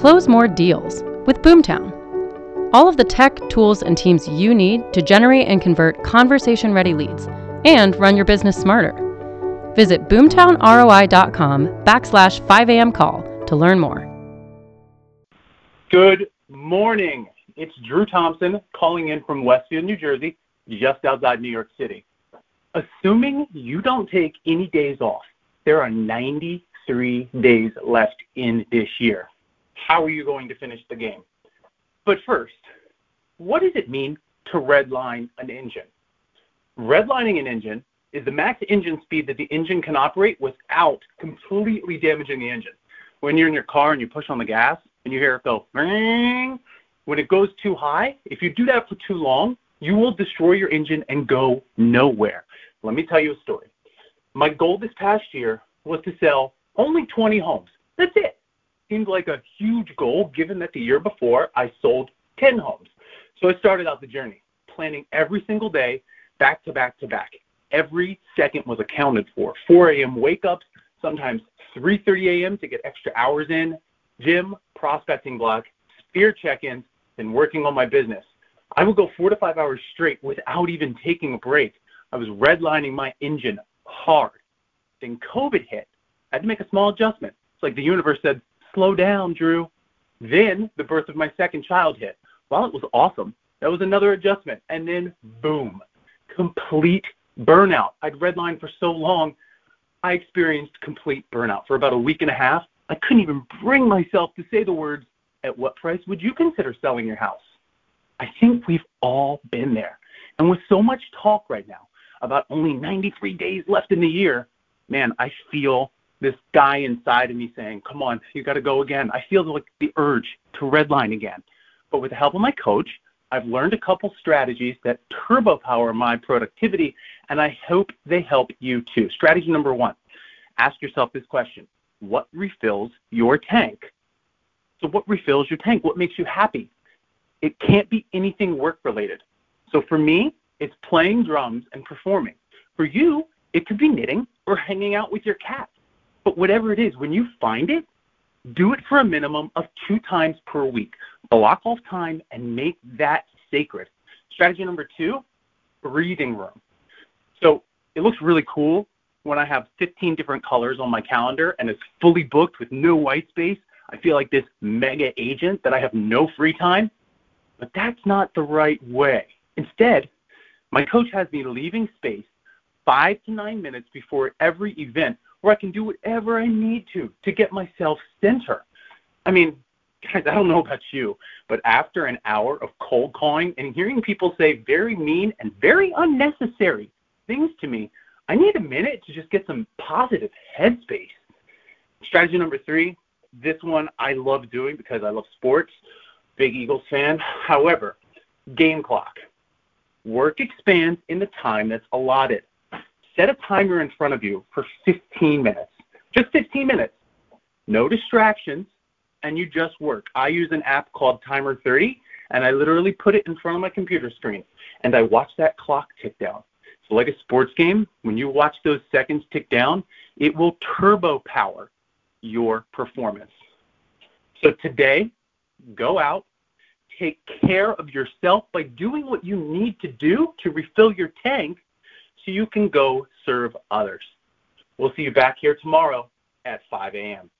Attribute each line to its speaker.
Speaker 1: Close more deals with Boomtown. All of the tech, tools, and teams you need to generate and convert conversation ready leads and run your business smarter. Visit boomtownroi.com backslash 5am call to learn more.
Speaker 2: Good morning. It's Drew Thompson calling in from Westfield, New Jersey, just outside New York City. Assuming you don't take any days off, there are 93 days left in this year. How are you going to finish the game? But first, what does it mean to redline an engine? Redlining an engine is the max engine speed that the engine can operate without completely damaging the engine. When you're in your car and you push on the gas and you hear it go, Ring, when it goes too high, if you do that for too long, you will destroy your engine and go nowhere. Let me tell you a story. My goal this past year was to sell only 20 homes. That's it seemed like a huge goal given that the year before I sold 10 homes. So I started out the journey, planning every single day, back to back to back. Every second was accounted for. 4 a.m. wake ups, sometimes 3:30 a.m. to get extra hours in, gym, prospecting block, sphere check-ins, and working on my business. I would go four to five hours straight without even taking a break. I was redlining my engine hard. Then COVID hit. I had to make a small adjustment. It's like the universe said, slow down, Drew. Then the birth of my second child hit. While it was awesome, that was another adjustment. And then boom, complete burnout. I'd redlined for so long, I experienced complete burnout for about a week and a half. I couldn't even bring myself to say the words, at what price would you consider selling your house? I think we've all been there. And with so much talk right now about only 93 days left in the year, man, I feel this guy inside of me saying, "Come on, you got to go again." I feel like the urge to redline again. But with the help of my coach, I've learned a couple strategies that turbo power my productivity, and I hope they help you too. Strategy number one ask yourself this question What refills your tank? So, what refills your tank? What makes you happy? It can't be anything work related. So, for me, it's playing drums and performing. For you, it could be knitting or hanging out with your cat. But whatever it is, when you find it, do it for a minimum of two times per week. Block off time and make that sacred. Strategy number two, breathing room. So it looks really cool when I have 15 different colors on my calendar and it's fully booked with no white space. I feel like this mega agent that I have no free time. But that's not the right way. Instead, my coach has me leaving space five to nine minutes before every event where I can do whatever I need to to get myself center. I mean, guys, I don't know about you, but after an hour of cold calling and hearing people say very mean and very unnecessary things to me, I need a minute to just get some positive headspace. Strategy number three, this one I love doing because I love sports, big Eagles fan. However, game clock. Work expands in the time that's allotted set a timer in front of you for 15 minutes. Just 15 minutes. No distractions, and you just work. I use an app called Timer 30, and I literally put it in front of my computer screen, and I watch that clock tick down. So, like a sports game, when you watch those seconds tick down, it will turbo power your performance. So, today, go out, take care of yourself by doing what you need to do to refill your tank so you can go serve others. We'll see you back here tomorrow at 5 a.m.